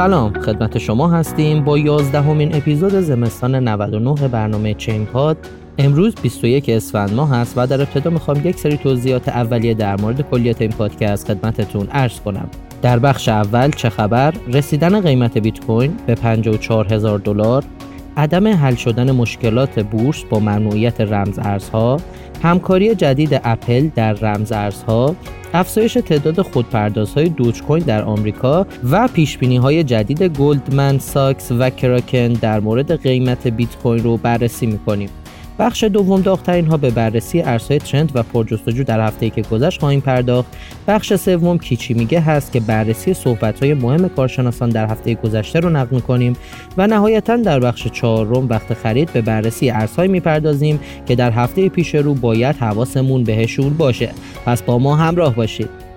سلام خدمت شما هستیم با 11 همین اپیزود زمستان 99 برنامه چین پاد. امروز 21 اسفند ماه هست و در ابتدا می‌خوام یک سری توضیحات اولیه در مورد کلیات این پادکست خدمتتون عرض کنم. در بخش اول چه خبر؟ رسیدن قیمت بیت کوین به 54 هزار دلار. عدم حل شدن مشکلات بورس با ممنوعیت رمز ارزها همکاری جدید اپل در رمز ارزها افزایش تعداد خودپردازهای دوج کوین در آمریکا و پیش های جدید گلدمن ساکس و کراکن در مورد قیمت بیت کوین رو بررسی می‌کنیم. بخش دوم داغترین ها به بررسی ارزهای ترند و پرجستجو در هفته که گذشت خواهیم پرداخت. بخش سوم کیچی میگه هست که بررسی صحبت های مهم کارشناسان در هفته گذشته رو نقل می‌کنیم و نهایتا در بخش چهارم وقت خرید به بررسی ارزهایی می‌پردازیم که در هفته پیش رو باید حواسمون بهشون باشه. پس با ما همراه باشید.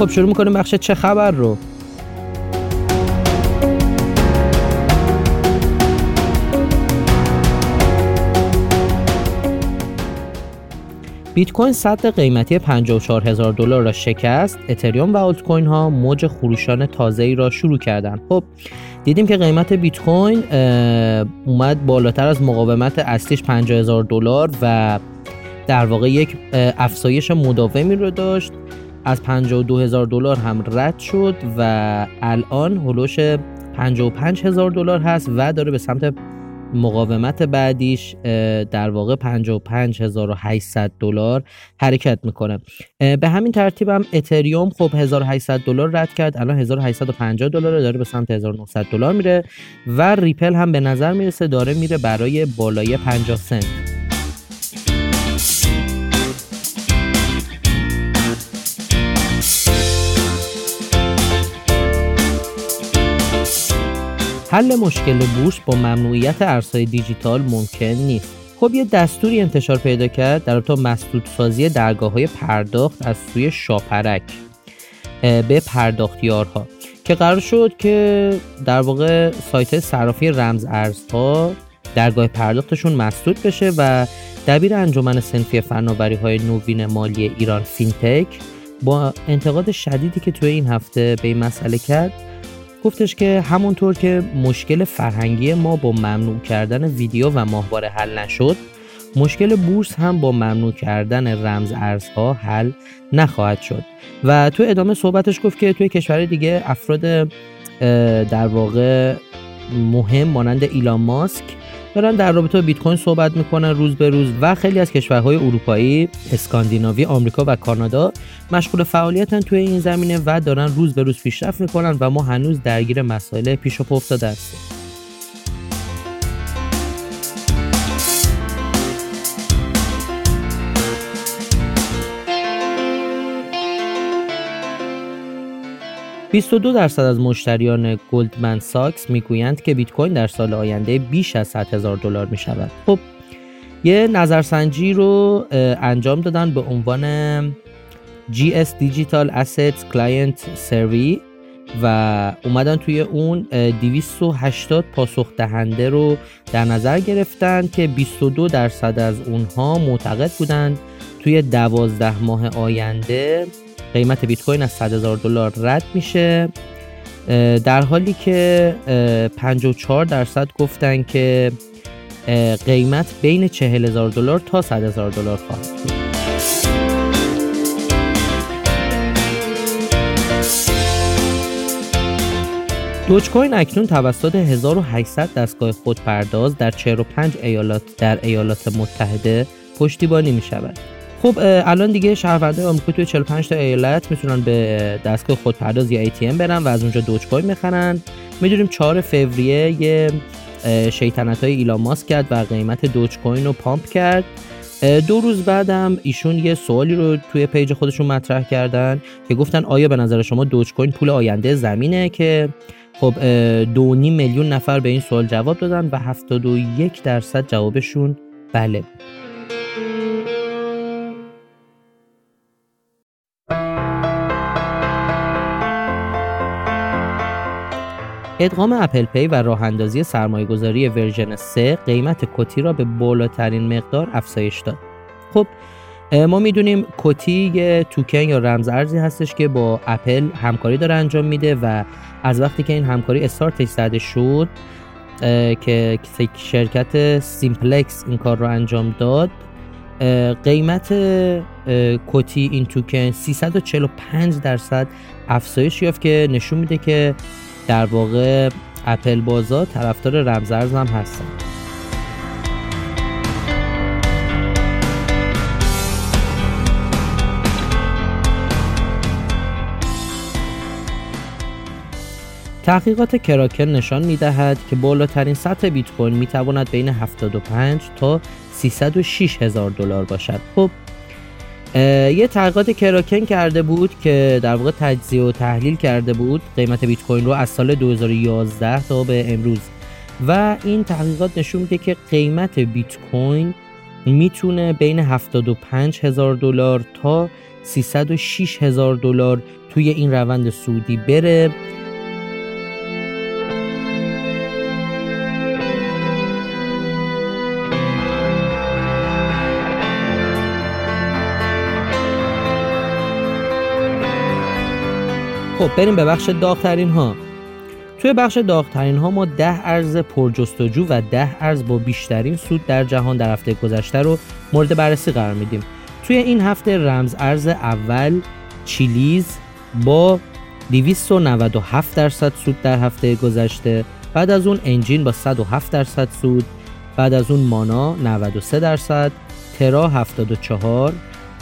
خب شروع می‌کنیم بخش چه خبر رو. بیت کوین صد قیمتی 54 هزار دلار را شکست. اتریوم و آلت کوین ها موج خروشان تازه ای را شروع کردند خب دیدیم که قیمت بیت کوین اومد بالاتر از مقاومت اصلیش 50 هزار دلار و در واقع یک افزایش مداومی رو داشت. از 52 هزار دلار هم رد شد و الان هلوش 55 هزار دلار هست و داره به سمت مقاومت بعدیش در واقع 55800 دلار حرکت می‌کنه. به همین ترتیب هم اتریوم خب 1800 دلار رد کرد الان 1850 دلار داره به سمت 1900 دلار میره و ریپل هم به نظر می‌رسه داره میره برای بالای 50 سنت. حل مشکل بورس با ممنوعیت ارزهای دیجیتال ممکن نیست. خب یه دستوری انتشار پیدا کرد در رابطه مسدود سازی درگاه های پرداخت از سوی شاپرک به پرداختیارها که قرار شد که در واقع سایت صرافی رمز ارزها درگاه پرداختشون مسدود بشه و دبیر انجمن سنفی فناوری های نوین مالی ایران فینتک با انتقاد شدیدی که توی این هفته به این مسئله کرد گفتش که همونطور که مشکل فرهنگی ما با ممنوع کردن ویدیو و ماهواره حل نشد مشکل بورس هم با ممنوع کردن رمز ارزها حل نخواهد شد. و تو ادامه صحبتش گفت که توی کشور دیگه افراد در واقع مهم مانند ایلان ماسک دارن در رابطه با بیت کوین صحبت می‌کنن روز به روز و خیلی از کشورهای اروپایی، اسکاندیناوی، آمریکا و کانادا مشغول فعالیتن توی این زمینه و دارن روز به روز پیشرفت می‌کنن و ما هنوز درگیر مسائل پیش و افتاده هستیم. 22 درصد از مشتریان گلدمن ساکس می‌گویند که بیت کوین در سال آینده بیش از 100 هزار دلار می شود. خب یه نظرسنجی رو انجام دادن به عنوان GS Digital Assets Client Survey و اومدن توی اون 280 پاسخ دهنده رو در نظر گرفتن که 22 درصد از اونها معتقد بودند توی 12 ماه آینده قیمت بیت کوین از 100 هزار دلار رد میشه در حالی که 54 درصد گفتن که قیمت بین 40 هزار دلار تا 100 هزار دلار خواهد بود دوج کوین اکنون توسط 1800 دستگاه خودپرداز در 45 ایالات در ایالات متحده پشتیبانی می شود. خب الان دیگه شهروندان آمریکا توی 45 تا ایالت می‌تونن به دستگاه خودپرداز یا ATM برن و از اونجا دوج کوین می‌خرن. می‌دونیم 4 فوریه یه شیطنت های ایلان ماسک کرد و قیمت دوج کوین رو pump کرد. دو روز بعدم ایشون یه سوالی رو توی page خودشون مطرح کردن که گفتن آیا به نظر شما دوج کوین پول آینده زمینه که خب دو میلیون نفر به این سوال جواب دادن و 71 درصد جوابشون بله. ادغام اپل پی و راه اندازی سرمایه گذاری version 3 قیمت کتی را به بالاترین مقدار افزایش داد. خب ما می‌دونیم کتی یه توکن یا رمز ارزی هستش که با اپل همکاری داره انجام میده و از وقتی که این همکاری استارتش زده شد که شرکت سیمپلکس این کار رو انجام داد قیمت کتی این توکن 345 درصد افزایش یافت که نشون میده که در واقع اپل بازا طرفدار رمزارز هم هستن تحقیقات کراکن نشان می دهد که بالاترین سطح بیت کوین می تواند بین 75 تا 306 هزار دلار باشد. خب یه تحقیقات کراکن کرده بود که در واقع تجزیه و تحلیل کرده بود قیمت بیت کوین رو از سال 2011 تا به امروز. و این تحقیقات نشون میده که قیمت بیت کوین می‌تونه بین 75 هزار دلار تا 306 هزار دلار توی این روند سودی بره. خب بریم به بخش داغترین ها توی بخش داغترین ها ما ده ارز پرجستجو و ده ارز با بیشترین سود در جهان در هفته گذشته رو مورد بررسی قرار میدیم. توی این هفته رمز ارز اول چیلیز با 297 درصد سود در هفته گذشته بعد از اون انجین با 107 درصد سود بعد از اون مانا 93 درصد ترا 74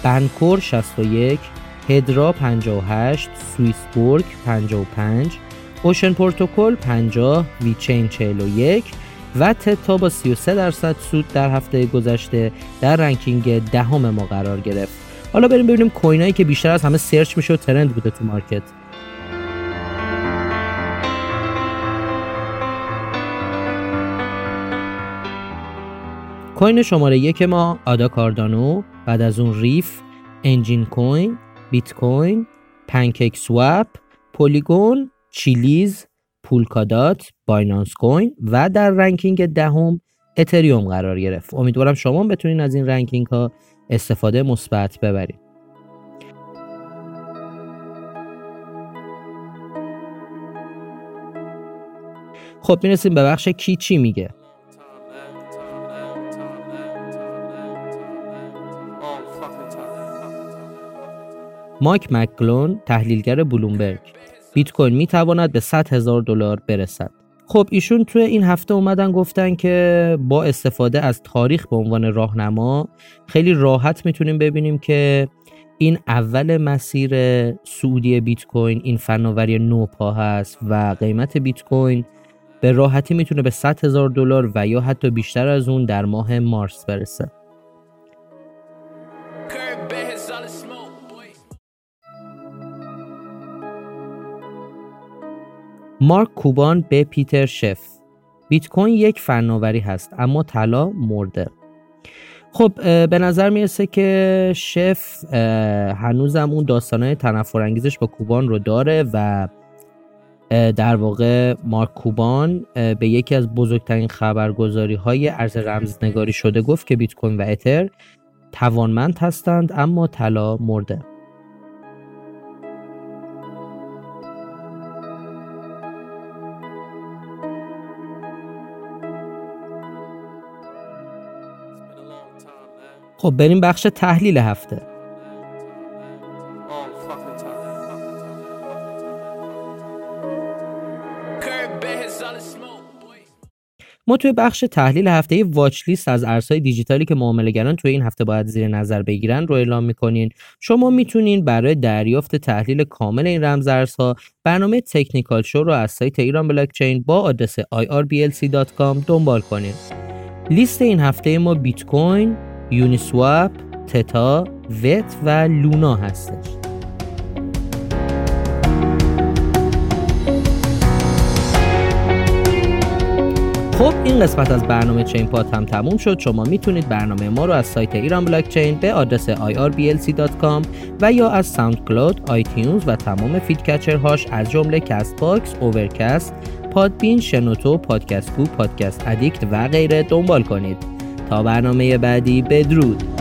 بنکور 61 هدرا 58 سویسبورگ 55 اوشن پروتکل 50 ویچین 41 و تتا با 33 درصد سود در هفته گذشته در ranking دهم ما قرار گرفت. حالا بریم ببینیم coin ایی که بیشتر از همه search میشه و trend بوده تو market. coin شماره یک ما آدا کاردانو بعد از اون ریف انجین کوین بیت کوین، پنکیک سواب، پولیگون، چیلیز، پولکادات، بایننس کوین و در ranking دهم اتریوم قرار گرفت. امیدوارم شما بتونین از این رنکینگ ها استفاده مثبت ببرید. خب می‌رسیم به بخش کی چی میگه مایک مکلون تحلیلگر بلومبرگ. بیت کوین می تواند به 100 هزار دلار برسد. خب ایشون توی این هفته اومدن گفتن که با استفاده از تاریخ به عنوان راهنما خیلی راحت می‌تونیم ببینیم که این اول مسیر سعودی بیت کوین این فناوری نوپا هست و قیمت بیت کوین به راحتی می‌تونه به 100 هزار دلار و یا حتی بیشتر از اون در ماه مارس برسه. مارک کوبان به پیتر شف. بیت کوین یک فناوری هست اما طلا مرده. خب به نظر می‌رسه که شف هنوزم اون داستانهای تنفرانگیزش با کوبان رو داره و در واقع مارک کوبان به یکی از بزرگترین خبرگزاری های ارز رمزنگاری شده گفت که بیت کوین و اتر توانمند هستند اما طلا مرده. خب بریم بخش تحلیل هفته. ما توی بخش تحلیل هفته واچ لیست از ارزهای دیجیتالی که معاملهگران توی این هفته باید زیر نظر بگیرن رو اعلام می‌کنین. شما می‌تونین برای دریافت تحلیل کامل این رمزارزها برنامه تکنیکال شو رو از سایت ایران بلاکچین با آدرس irblc.com دنبال کنین. لیست این هفته ما بیت کوین یونیسواپ تتا وت و لونا هستش. خب این قسمت از برنامه چین پاد هم تموم شد. شما می‌تونید برنامه ما رو از سایت ایران بلاک چین به آدرس irblc.com و یا از ساوند کلود، آیتیونز و تمام feed هاش از جمله کست باکس، اوورکست، پادبین، شنوتو، پادکست کو، پادکست ادیکت و غیره دنبال کنید. تا برنامه بعدی بدرود.